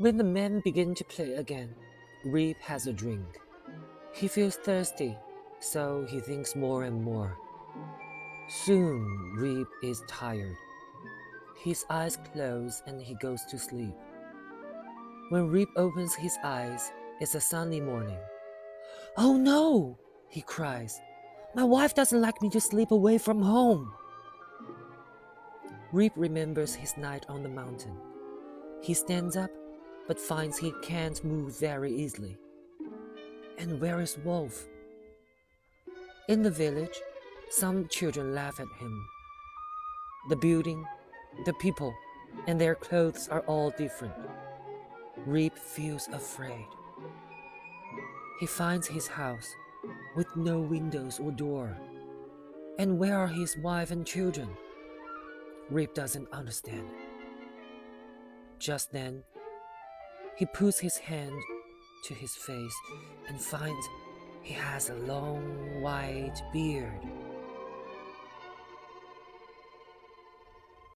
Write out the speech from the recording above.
When the men begin to play again, Rip has a drink. He feels thirsty, so he thinks more and more. Soon, Rip is tired. His eyes close and he goes to sleep. When Rip opens his eyes, it's a sunny morning. Oh no! he cries. My wife doesn't like me to sleep away from home. Rip remembers his night on the mountain. He stands up, but finds he can't move very easily. And where is Wolf? In the village, some children laugh at him. The building, the people, and their clothes are all different. Rip feels afraid. He finds his house with no windows or door. And where are his wife and children? Rip doesn't understand. Just then, he puts his hand to his face and finds he has a long white beard.